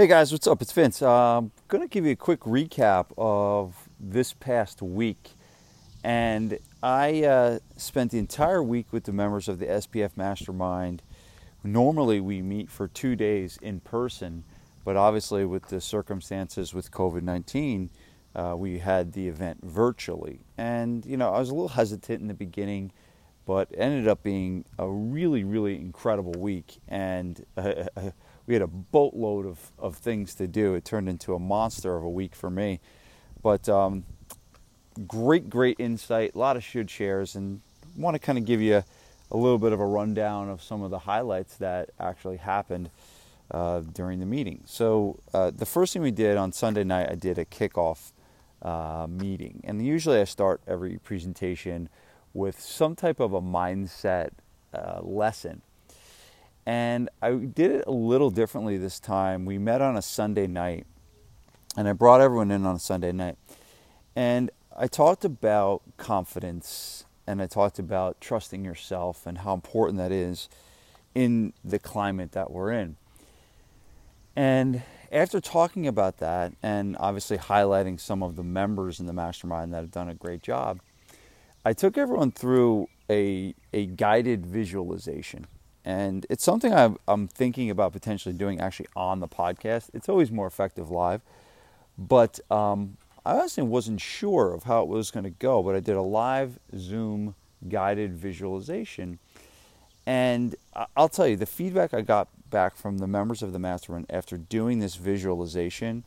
Hey guys, what's up? It's Vince. I'm going to give you a quick recap of this past week. And I uh, spent the entire week with the members of the SPF Mastermind. Normally, we meet for two days in person, but obviously, with the circumstances with COVID 19, uh, we had the event virtually. And, you know, I was a little hesitant in the beginning, but ended up being a really, really incredible week. And uh, we had a boatload of, of things to do. It turned into a monster of a week for me. But um, great, great insight, a lot of should shares, and want to kind of give you a little bit of a rundown of some of the highlights that actually happened uh, during the meeting. So, uh, the first thing we did on Sunday night, I did a kickoff uh, meeting. And usually I start every presentation with some type of a mindset uh, lesson. And I did it a little differently this time. We met on a Sunday night, and I brought everyone in on a Sunday night. And I talked about confidence and I talked about trusting yourself and how important that is in the climate that we're in. And after talking about that and obviously highlighting some of the members in the mastermind that have done a great job, I took everyone through a, a guided visualization and it's something I'm, I'm thinking about potentially doing actually on the podcast. It's always more effective live, but um, I honestly wasn't sure of how it was going to go. But I did a live Zoom guided visualization, and I'll tell you the feedback I got back from the members of the mastermind after doing this visualization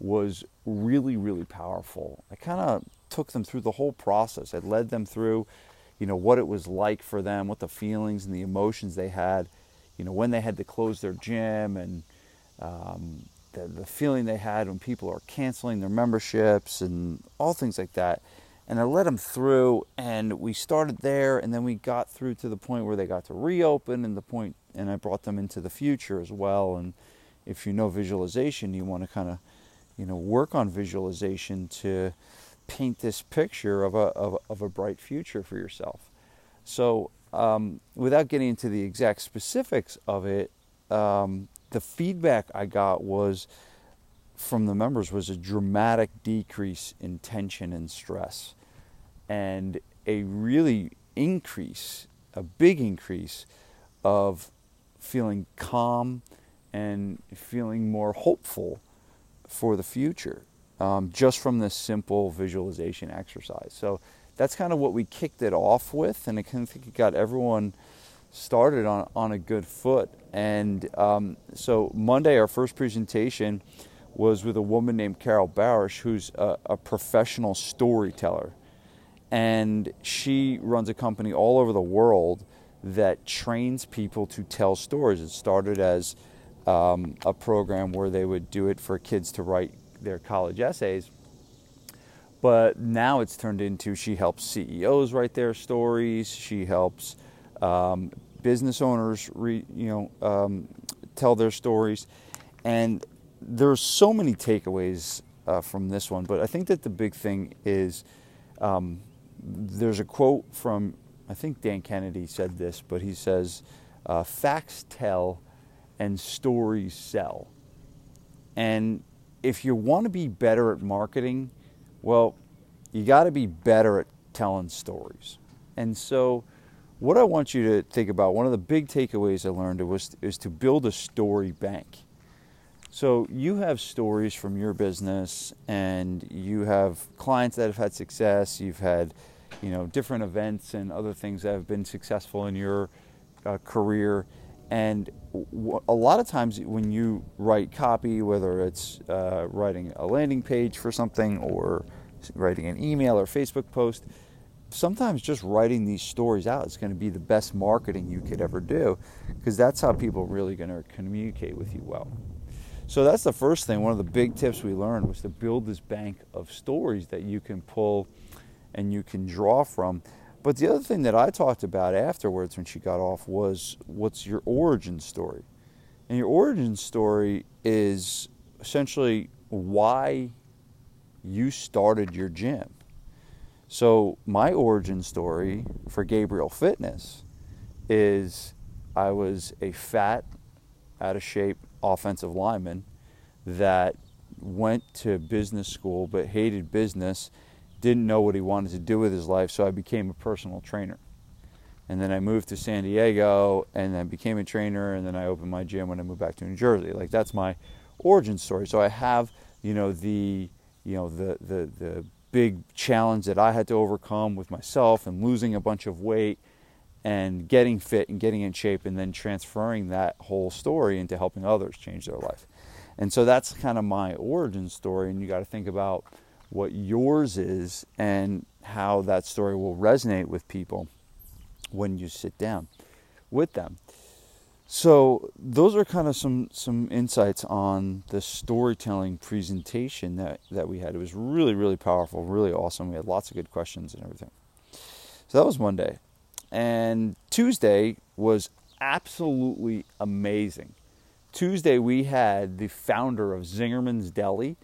was really, really powerful. I kind of took them through the whole process. I led them through you know, what it was like for them, what the feelings and the emotions they had, you know, when they had to close their gym and um, the, the feeling they had when people are canceling their memberships and all things like that. And I led them through, and we started there, and then we got through to the point where they got to reopen, and the point, and I brought them into the future as well. And if you know visualization, you want to kind of, you know, work on visualization to paint this picture of a, of, of a bright future for yourself. So, um, without getting into the exact specifics of it, um, the feedback I got was from the members was a dramatic decrease in tension and stress, and a really increase, a big increase of feeling calm and feeling more hopeful for the future um, just from this simple visualization exercise. So that's kind of what we kicked it off with, and I kind of think it got everyone started on, on a good foot. And um, so Monday, our first presentation was with a woman named Carol Barash, who's a, a professional storyteller. And she runs a company all over the world that trains people to tell stories. It started as um, a program where they would do it for kids to write their college essays. But now it's turned into she helps CEOs write their stories. She helps um, business owners, re, you know, um, tell their stories, and there's so many takeaways uh, from this one. But I think that the big thing is um, there's a quote from I think Dan Kennedy said this, but he says, uh, "Facts tell, and stories sell." And if you want to be better at marketing, well, you got to be better at telling stories. And so, what I want you to think about, one of the big takeaways I learned was is to build a story bank. So you have stories from your business, and you have clients that have had success. You've had, you know, different events and other things that have been successful in your uh, career, and a lot of times when you write copy, whether it's uh, writing a landing page for something or writing an email or Facebook post, sometimes just writing these stories out is going to be the best marketing you could ever do because that's how people are really going to communicate with you well. So that's the first thing. One of the big tips we learned was to build this bank of stories that you can pull and you can draw from. But the other thing that I talked about afterwards when she got off was what's your origin story? And your origin story is essentially why you started your gym. So, my origin story for Gabriel Fitness is I was a fat, out of shape offensive lineman that went to business school but hated business, didn't know what he wanted to do with his life, so I became a personal trainer. And then I moved to San Diego and then became a trainer and then I opened my gym when I moved back to New Jersey. Like that's my origin story. So I have, you know, the you know, the the the big challenge that I had to overcome with myself and losing a bunch of weight and getting fit and getting in shape and then transferring that whole story into helping others change their life. And so that's kind of my origin story and you got to think about what yours is and how that story will resonate with people when you sit down with them. So those are kind of some some insights on the storytelling presentation that that we had. It was really really powerful, really awesome. We had lots of good questions and everything. So that was Monday, and Tuesday was absolutely amazing. Tuesday we had the founder of Zingerman's Deli,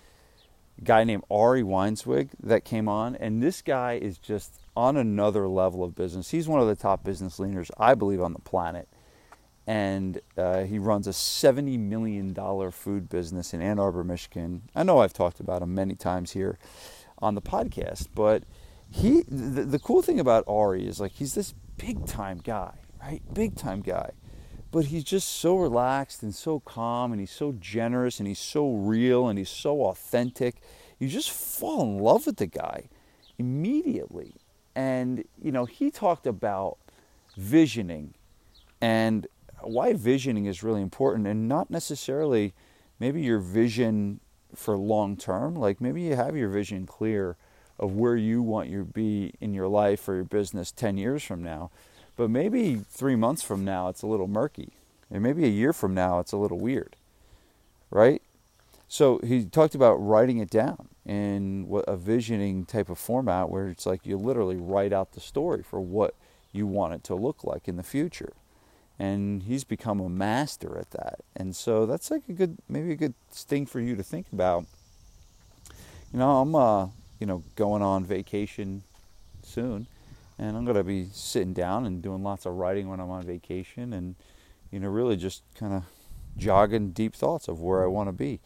guy named Ari Weinzweig, that came on, and this guy is just on another level of business. He's one of the top business leaders, I believe, on the planet. And uh, he runs a $70 million food business in Ann Arbor, Michigan. I know I've talked about him many times here on the podcast, but he the, the cool thing about Ari is like he's this big time guy, right? Big time guy. But he's just so relaxed and so calm and he's so generous and he's so real and he's so authentic. You just fall in love with the guy immediately. And, you know, he talked about visioning and why visioning is really important and not necessarily maybe your vision for long term. Like maybe you have your vision clear of where you want you to be in your life or your business 10 years from now. But maybe three months from now, it's a little murky. And maybe a year from now, it's a little weird. Right? So he talked about writing it down in a visioning type of format where it's like you literally write out the story for what you want it to look like in the future. And he's become a master at that. And so that's like a good, maybe a good thing for you to think about. You know, I'm, uh, you know, going on vacation soon, and I'm to be sitting down and doing lots of writing when I'm on vacation, and you know, really just kind of jogging deep thoughts of where I want to be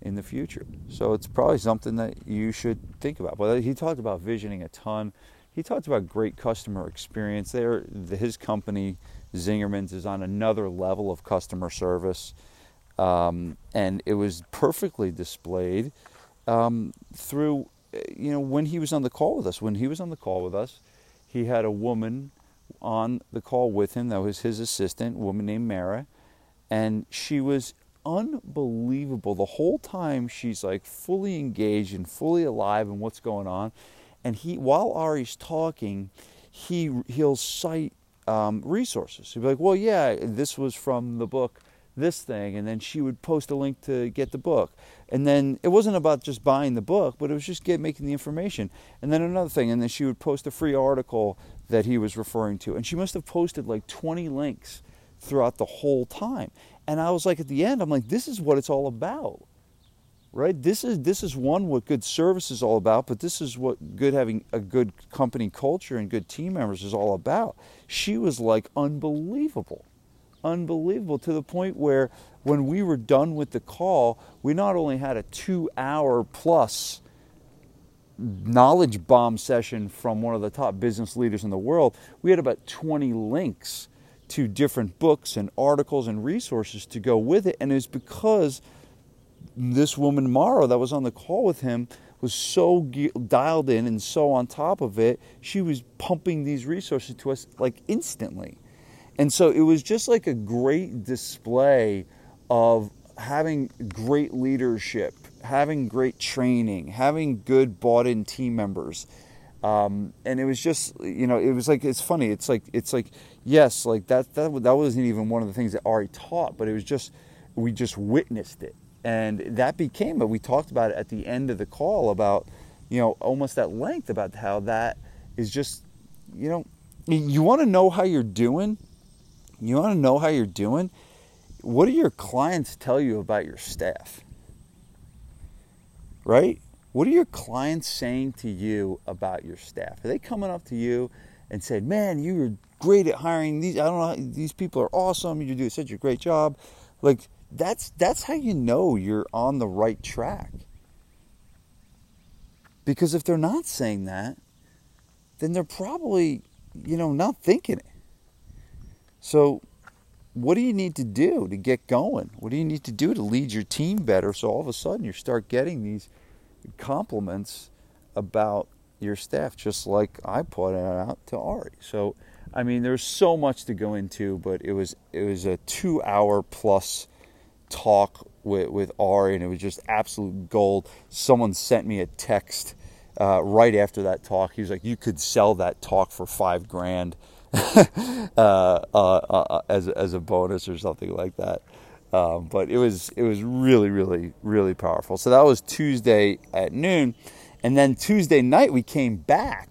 in the future. So it's probably something that you should think about. But he talked about visioning a ton. He talked about great customer experience. There, his company Zingerman's is on another level of customer service, um, and it was perfectly displayed um, through. You know, when he was on the call with us, when he was on the call with us, he had a woman on the call with him that was his assistant, a woman named Mara, and she was unbelievable. The whole time she's like fully engaged and fully alive in what's going on. And he, while Ari's talking, he he'll cite um, resources. He'll be like, "Well, yeah, this was from the book." This thing and then she would post a link to get the book. And then it wasn't about just buying the book but it was just get making the information. And then another thing and then she would post a free article that he was referring to. And she must have posted like 20 links throughout the whole time. And I was like, at the end, I'm like, this is what it's all about, right? This is this is one what good service is all about, but this is what good having a good company culture and good team members is all about. She was like unbelievable, unbelievable to the point where when we were done with the call, we not only had a two-hour plus knowledge bomb session from one of the top business leaders in the world, we had about 20 links to different books and articles and resources to go with it. And it's because this woman, Mara, that was on the call with him, was so dialed in and so on top of it, she was pumping these resources to us like instantly. And so it was just like a great display of having great leadership, having great training, having good bought in team members. Um, and it was just, you know, it was like, it's funny. It's like, it's like, yes, like that, that, that wasn't even one of the things that Ari taught, but it was just, we just witnessed it. And that became, but we talked about it at the end of the call about, you know, almost at length about how that is just, you know, you want to know how you're doing. You want to know how you're doing. What do your clients tell you about your staff? Right? What are your clients saying to you about your staff? Are they coming up to you and saying, "Man, you were great at hiring these. I don't know. These people are awesome. You do such a great job." Like, that's that's how you know you're on the right track. Because if they're not saying that, then they're probably, you know, not thinking it. So what do you need to do to get going? What do you need to do to lead your team better so all of a sudden you start getting these compliments about your staff, just like I put it out to Ari. So, I mean, there's so much to go into, but it was it was a two hour plus talk with with Ari, and it was just absolute gold. Someone sent me a text uh, right after that talk. He was like, "You could sell that talk for five grand." Uh, uh, uh, as as a bonus or something like that. Um, but it was it was really really really powerful. So that was Tuesday at noon, and then Tuesday night we came back,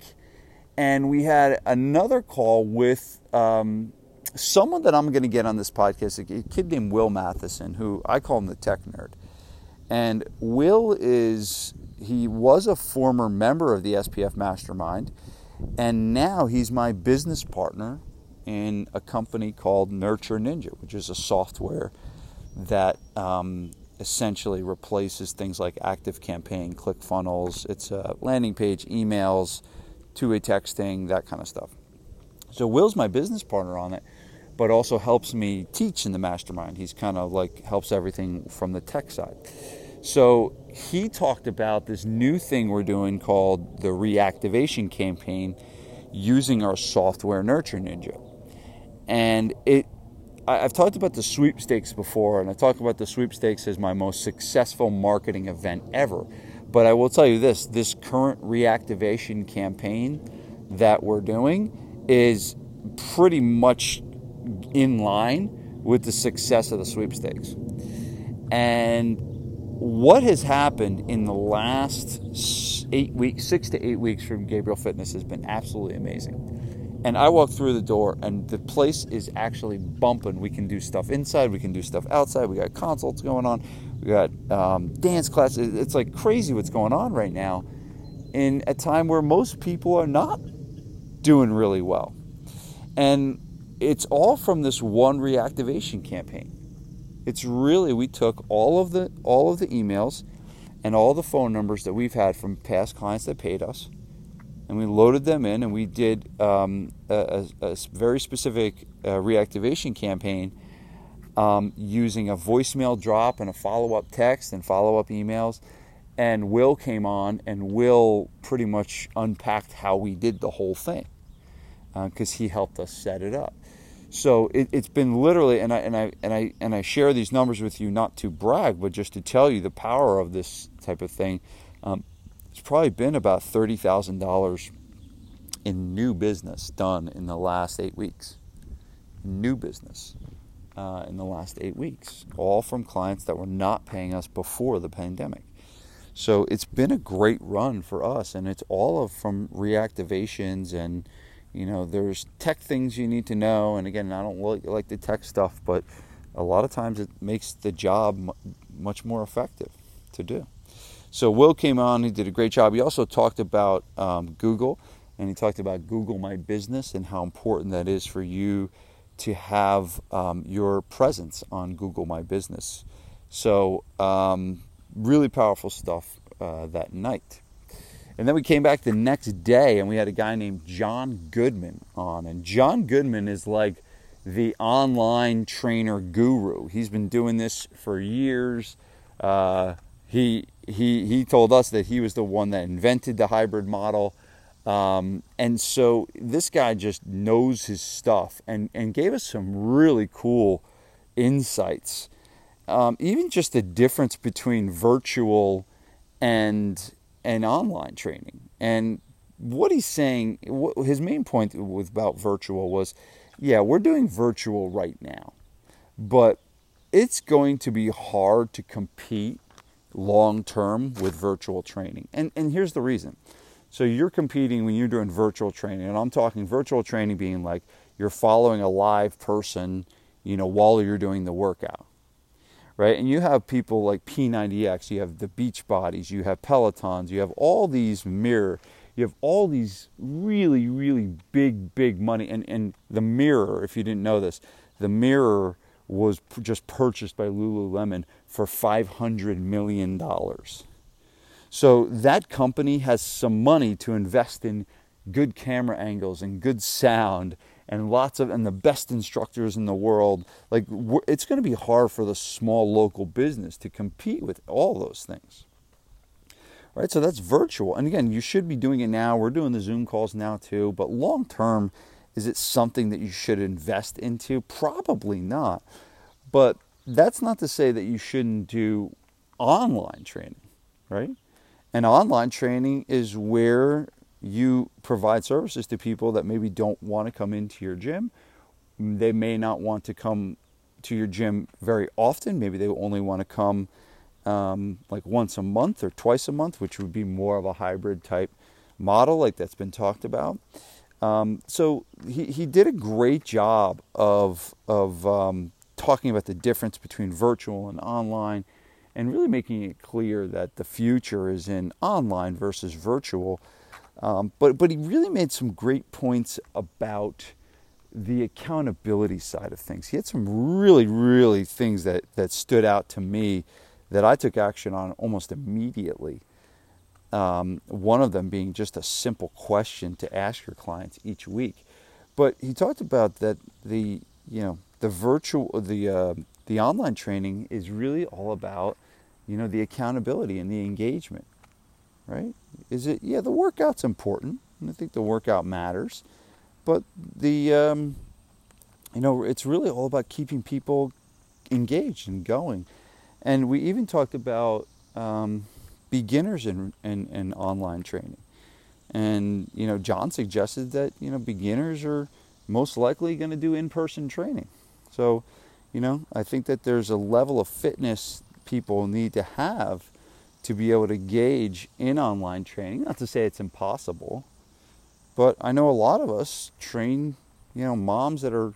and we had another call with um, someone that I'm going to get on this podcast. A kid named Will Matheson, who I call him the tech nerd, and Will is he was a former member of the SPF Mastermind, and now he's my business partner in a company called Nurture Ninja, which is a software that um, essentially replaces things like Active Campaign, ClickFunnels. It's a landing page, emails, two-way texting, that kind of stuff. So Will's my business partner on it, but also helps me teach in the mastermind. He's kind of like helps everything from the tech side. So he talked about this new thing we're doing called the reactivation campaign using our software Nurture Ninja. And it I've talked about the sweepstakes before, and I talk about the sweepstakes as my most successful marketing event ever. But I will tell you this this current reactivation campaign that we're doing is pretty much in line with the success of the sweepstakes. And what has happened in the last eight weeks, six to eight weeks from Gabriel Fitness has been absolutely amazing. And I walk through the door, and the place is actually bumping. We can do stuff inside, we can do stuff outside. We got consults going on, we got um, dance classes. It's like crazy what's going on right now in a time where most people are not doing really well. And it's all from this one reactivation campaign. It's really we took all of the all of the emails and all the phone numbers that we've had from past clients that paid us and we loaded them in and we did um, a, a, very specific uh, reactivation campaign um, using a voicemail drop and a follow-up text and follow-up emails. And will came on and will pretty much unpacked how we did the whole thing because uh, he helped us set it up so it, has been literally and I, and I and I and I share these numbers with you not to brag but just to tell you the power of this type of thing um, it's probably been about $30,000 in new business done in the last eight weeks. New business uh, in the last eight weeks, all from clients that were not paying us before the pandemic. So it's been a great run for us, and it's all of from reactivations and you know there's tech things you need to know. And again, I don't like the tech stuff, but a lot of times it makes the job much more effective to do. So Will came on, he did a great job. He also talked about um, Google, and he talked about Google My Business and how important that is for you to have um, your presence on Google My Business. So um, really powerful stuff uh, that night. And then we came back the next day and we had a guy named John Goodman on. And John Goodman is like the online trainer guru. He's been doing this for years. Uh, he he he told us that he was the one that invented the hybrid model. Um, and so this guy just knows his stuff and, and gave us some really cool insights. Um, even just the difference between virtual and and online training. And what he's saying, his main point about virtual was, yeah, we're doing virtual right now, but it's going to be hard to compete long term with virtual training. And, and here's the reason. So you're competing when you're doing virtual training, and I'm talking virtual training being like you're following a live person, you know, while you're doing the workout. Right? And you have people like P90X, you have the Beach Bodies, you have Pelotons, you have all these mirror, you have all these really, really big, big money. And, and the mirror, if you didn't know this, the mirror was just purchased by Lululemon for $500 million. So that company has some money to invest in good camera angles and good sound and lots of and the best instructors in the world like it's going to be hard for the small local business to compete with all those things. Right? So that's virtual. And again you should be doing it now. We're doing the zoom calls now too but long term is it something that you should invest into? Probably not. But that's not to say that you shouldn't do online training right? And online training is where you provide services to people that maybe don't want to come into your gym. They may not want to come to your gym very often. Maybe they only want to come um, like once a month or twice a month, which would be more of a hybrid type model, like that's been talked about. Um, so he, he did a great job of of um, talking about the difference between virtual and online, and really making it clear that the future is in online versus virtual. Um, but but he really made some great points about the accountability side of things. He had some really really things that that stood out to me that I took action on almost immediately. Um, one of them being just a simple question to ask your clients each week. But he talked about that the you know the virtual the uh, the online training is really all about you know the accountability and the engagement right? Is it, yeah, the workout's important. I think the workout matters. But the, um, you know, it's really all about keeping people engaged and going. And we even talked about um, beginners in, in, in online training. And, you know, John suggested that, you know, beginners are most likely going to do in person training. So, you know, I think that there's a level of fitness people need to have to be able to gauge in online training. Not to say it's impossible, but I know a lot of us train, you know, moms that are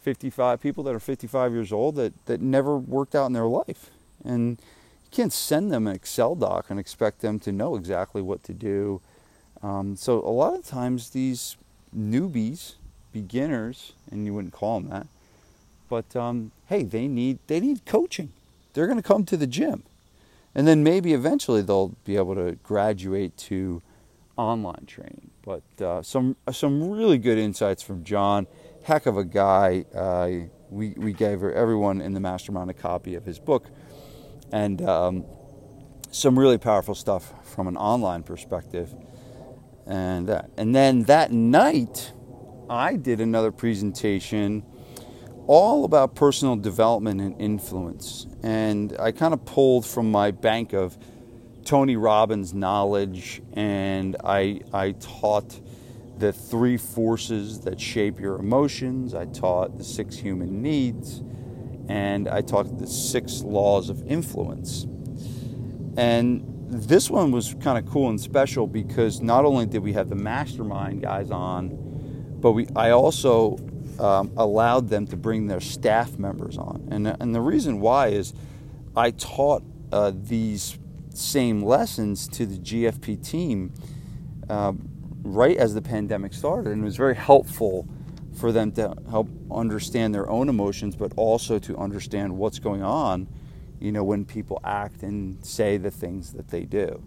55, people that are 55 years old that, that never worked out in their life. And you can't send them an Excel doc and expect them to know exactly what to do. Um, so a lot of times these newbies, beginners, and you wouldn't call them that, but um, hey, they need they need coaching. They're going to come to the gym and then maybe eventually they'll be able to graduate to online training. But uh, some some really good insights from John. Heck of a guy. Uh, we we gave everyone in the mastermind a copy of his book, and um, some really powerful stuff from an online perspective. And that. And then that night, I did another presentation all about personal development and influence. And I kind of pulled from my bank of Tony Robbins knowledge, and I, I taught the three forces that shape your emotions. I taught the six human needs, and I taught the six laws of influence. And this one was kind of cool and special because not only did we have the mastermind guys on, but we I also um, allowed them to bring their staff members on. And, and the reason why is I taught uh, these same lessons to the GFP team uh, right as the pandemic started, and it was very helpful for them to help understand their own emotions, but also to understand what's going on, you know, when people act and say the things that they do.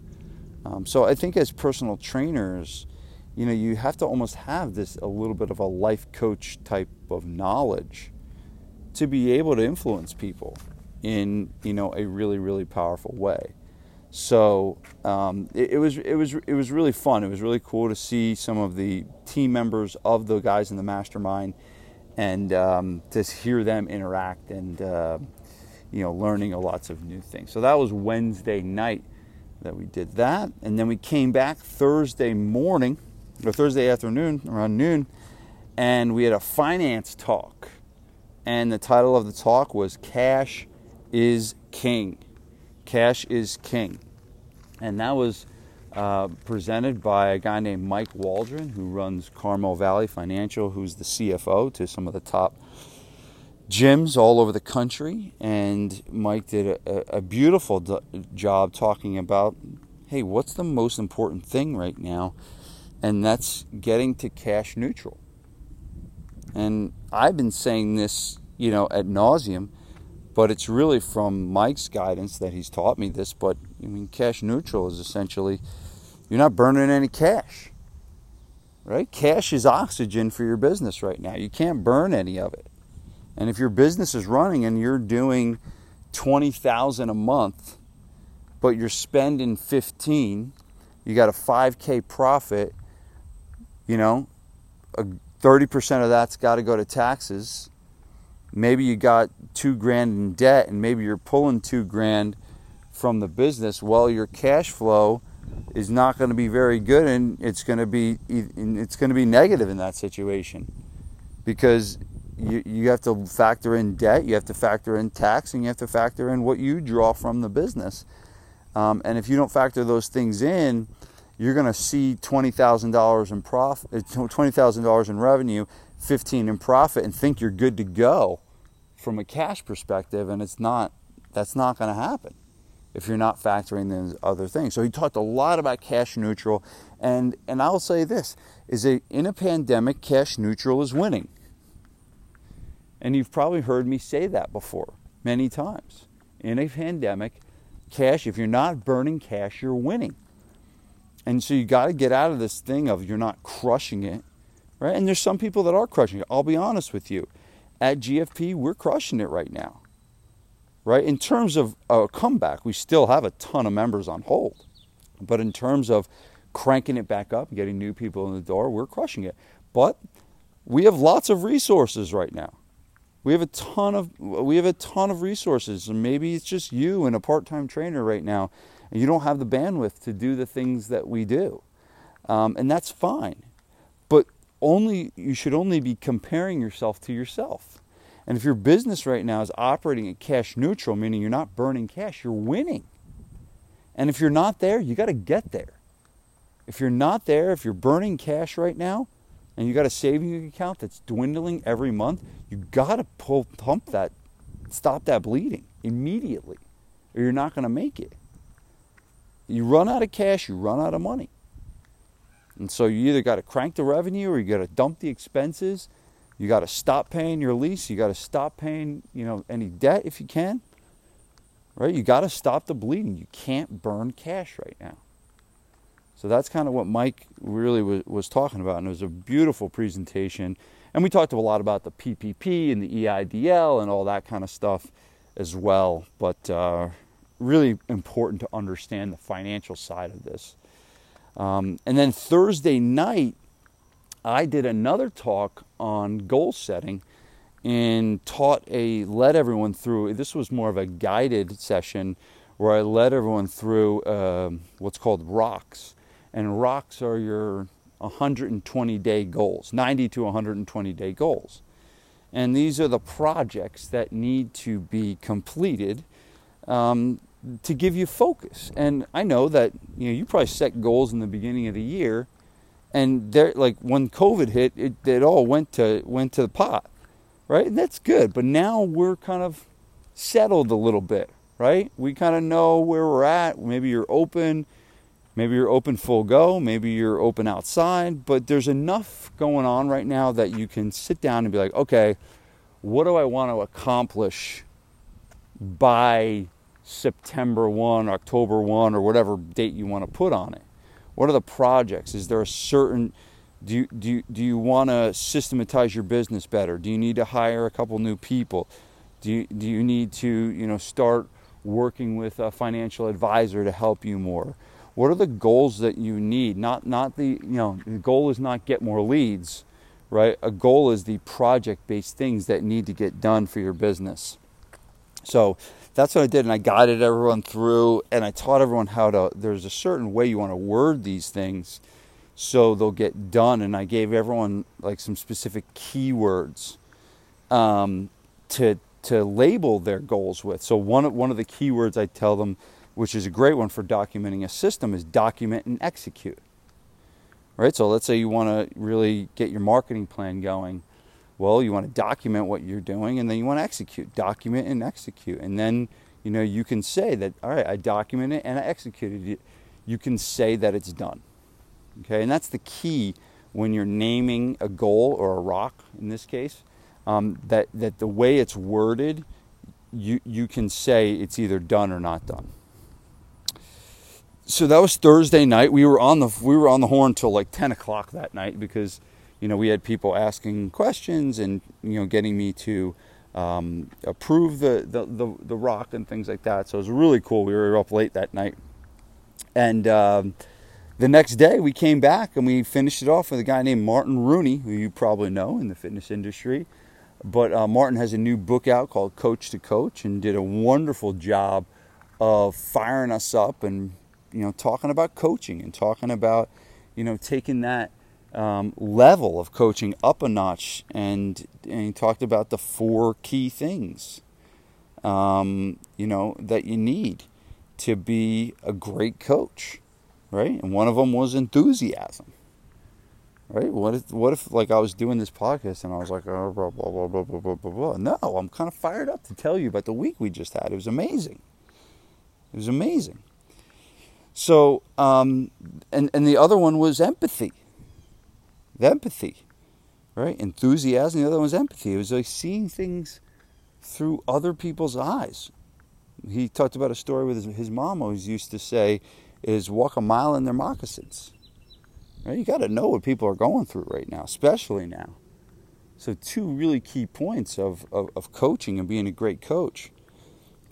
Um, so I think as personal trainers, you know, you have to almost have this a little bit of a life coach type of knowledge to be able to influence people in you know a really really powerful way. So um, it, it, was it was it was really fun. It was really cool to see some of the team members of the guys in the mastermind and um, to hear them interact and uh, you know learning lots of new things. So that was Wednesday night that we did that, and then we came back Thursday morning or Thursday afternoon around noon, and we had a finance talk. And the title of the talk was Cash is King. Cash is King. And that was uh, presented by a guy named Mike Waldron, who runs Carmel Valley Financial, who's the CFO to some of the top gyms all over the country. And Mike did a, a beautiful do- job talking about hey, what's the most important thing right now? And that's getting to cash neutral. And I've been saying this, you know, at nauseum. But it's really from Mike's guidance that he's taught me this. But I mean, cash neutral is essentially you're not burning any cash, right? Cash is oxygen for your business right now. You can't burn any of it. And if your business is running and you're doing twenty thousand a month, but you're spending fifteen, you got a five k profit. You know, a 30% of that's got to go to taxes. Maybe you got two grand in debt and maybe you're pulling two grand from the business. Well, your cash flow is not going to be very good and it's going to be it's going to be negative in that situation because you, you have to factor in debt, you have to factor in tax, and you have to factor in what you draw from the business. Um, and if you don't factor those things in, you're going to see $20,000 in profit, uh, $20,000 in revenue, 15 in profit and think you're good to go from a cash perspective and it's not that's not going to happen if you're not factoring in other things. So he talked a lot about cash neutral and and I'll say this is a in a pandemic cash neutral is winning. And you've probably heard me say that before many times. In a pandemic, cash if you're not burning cash, you're winning. And so you got to get out of this thing of you're not crushing it, right? And there's some people that are crushing it. I'll be honest with you. At GFP, we're crushing it right now, right? In terms of a comeback, we still have a ton of members on hold. But in terms of cranking it back up, getting new people in the door, we're crushing it. But we have lots of resources right now. We have a ton of we have a ton of resources, and maybe it's just you and a part-time trainer right now you don't have the bandwidth to do the things that we do. Um, and that's fine. But only you should only be comparing yourself to yourself. And if your business right now is operating at cash neutral, meaning you're not burning cash, you're winning. And if you're not there, you got to get there. If you're not there, if you're burning cash right now, and you got a savings account that's dwindling every month, you got to pull pump that, stop that bleeding immediately, or you're not going to make it. You run out of cash, you run out of money. And so you either got to crank the revenue or you got to dump the expenses. You got to stop paying your lease. You got to stop paying, you know, any debt if you can. Right? You got to stop the bleeding. You can't burn cash right now. So that's kind of what Mike really was, was talking about. And it was a beautiful presentation. And we talked a lot about the PPP and the EIDL and all that kind of stuff as well. But uh, really important to understand the financial side of this. Um, and then Thursday night, I did another talk on goal setting and taught a led everyone through. This was more of a guided session where I led everyone through uh, what's called rocks, and rocks are your 120 day goals, 90 to 120 day goals. And these are the projects that need to be completed um, to give you focus. And I know that you know you probably set goals in the beginning of the year, and there like when COVID hit, it, it all went to went to the pot, right? And that's good. But now we're kind of settled a little bit, right? We kind of know where we're at. Maybe you're open. Maybe you're open full go, maybe you're open outside, but there's enough going on right now that you can sit down and be like, okay, what do I want to accomplish by September 1, October 1, or whatever date you want to put on it? What are the projects? Is there a certain do you, do you, do you want to systematize your business better? Do you need to hire a couple new people? Do you, do you need to you know start working with a financial advisor to help you more? What are the goals that you need? Not not the you know the goal is not get more leads, right? A goal is the project-based things that need to get done for your business. So that's what I did, and I guided everyone through, and I taught everyone how to. There's a certain way you want to word these things, so they'll get done. And I gave everyone like some specific keywords um, to to label their goals with. So one one of the keywords I tell them, which is a great one for documenting a system, is document and execute. Right. So let's say you want to really get your marketing plan going well, you want to document what you're doing and then you want to execute, document and execute. And then, you know, you can say that, all right, I documented it and I executed it. You can say that it's done. Okay, and that's the key when you're naming a goal or a rock in this case. um, that that the way it's worded, you you can say it's either done or not done. So that was Thursday night. We were on the we were on the horn till like ten o'clock that night because you know we had people asking questions and you know getting me to um, approve the, the, the the rock and things like that. So it was really cool. We were up late that night, and. Um, the next day we came back and we finished it off with a guy named Martin Rooney, who you probably know in the fitness industry. But uh, Martin has a new book out called Coach to Coach and did a wonderful job of firing us up and you know talking about coaching and talking about you know taking that um, level of coaching up a notch and, and he talked about the four key things um, you know that you need to be a great coach right? And one of them was enthusiasm, right? What if, what if like I was doing this podcast and I was like, oh, blah, blah, blah, blah, blah, blah, blah, blah. No, I'm kind of fired up to tell you about the week we just had. It was amazing. It was amazing. So, um, and, and the other one was empathy. The empathy, right? Enthusiasm. The other one was empathy. It was like seeing things through other people's eyes. He talked about a story with his, his mom always used to say, is walk a mile in their moccasins. Right? You got to know what people are going through right now, especially now. So, two really key points of, of, of coaching and being a great coach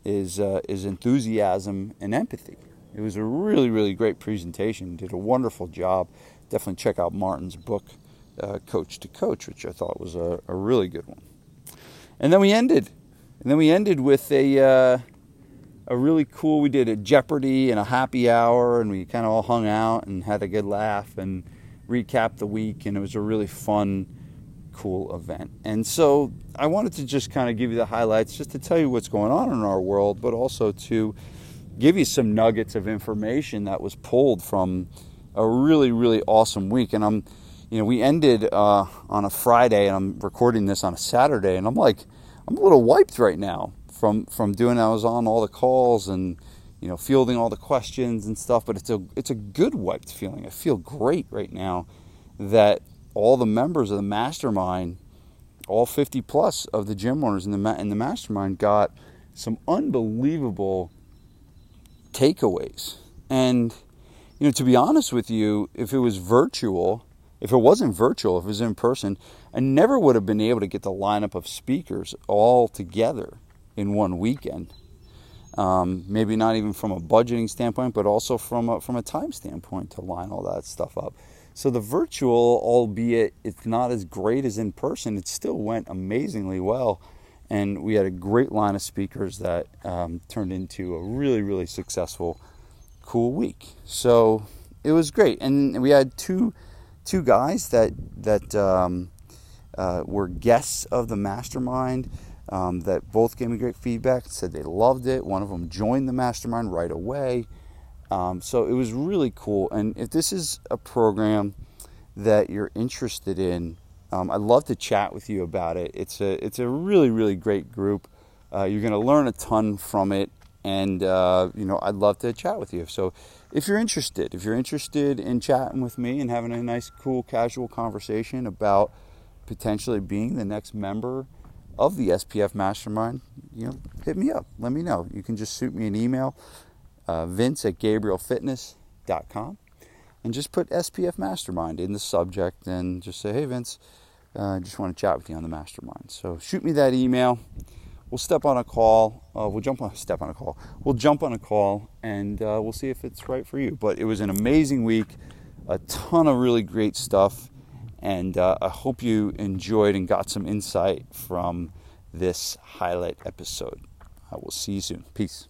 is, uh, is enthusiasm and empathy. It was a really, really great presentation. Did a wonderful job. Definitely check out Martin's book, uh, Coach to Coach, which I thought was a, a, really good one. And then we ended. And then we ended with a, uh, a really cool. We did a Jeopardy and a happy hour, and we kind of all hung out and had a good laugh and recapped the week, and it was a really fun, cool event. And so I wanted to just kind of give you the highlights, just to tell you what's going on in our world, but also to give you some nuggets of information that was pulled from a really, really awesome week. And I'm, you know, we ended uh, on a Friday, and I'm recording this on a Saturday, and I'm like, I'm a little wiped right now from from doing I was on all the calls and you know fielding all the questions and stuff but it's a it's a good wiped feeling. I feel great right now that all the members of the mastermind all 50 plus of the gym owners in the in the mastermind got some unbelievable takeaways. And you know to be honest with you if it was virtual if it wasn't virtual if it was in person I never would have been able to get the lineup of speakers all together in one weekend. Um, maybe not even from a budgeting standpoint, but also from a, from a time standpoint to line all that stuff up. So the virtual, albeit it's not as great as in person, it still went amazingly well. And we had a great line of speakers that um, turned into a really, really successful, cool week. So it was great. And we had two two guys that that um, uh, were guests of the mastermind um, that both gave me great feedback, said they loved it. One of them joined the mastermind right away. Um, so it was really cool. And if this is a program that you're interested in, um, I'd love to chat with you about it. It's a it's a really really great group. Uh, you're going to learn a ton from it, and uh, you know I'd love to chat with you. So if you're interested, if you're interested in chatting with me and having a nice, cool, casual conversation about potentially being the next member of the SPF Mastermind, you know, hit me up. Let me know. You can just shoot me an email, uh, vince at gabrielfitness.com, and just put SPF Mastermind in the subject and just say, hey, Vince, uh, I just want to chat with you on the Mastermind. So shoot me that email. We'll step on a call. Uh, we'll jump on step on a call. We'll jump on a call and uh, we'll see if it's right for you. But it was an amazing week, a ton of really great stuff and uh, I hope you enjoyed and got some insight from this highlight episode. I will see you soon. Peace.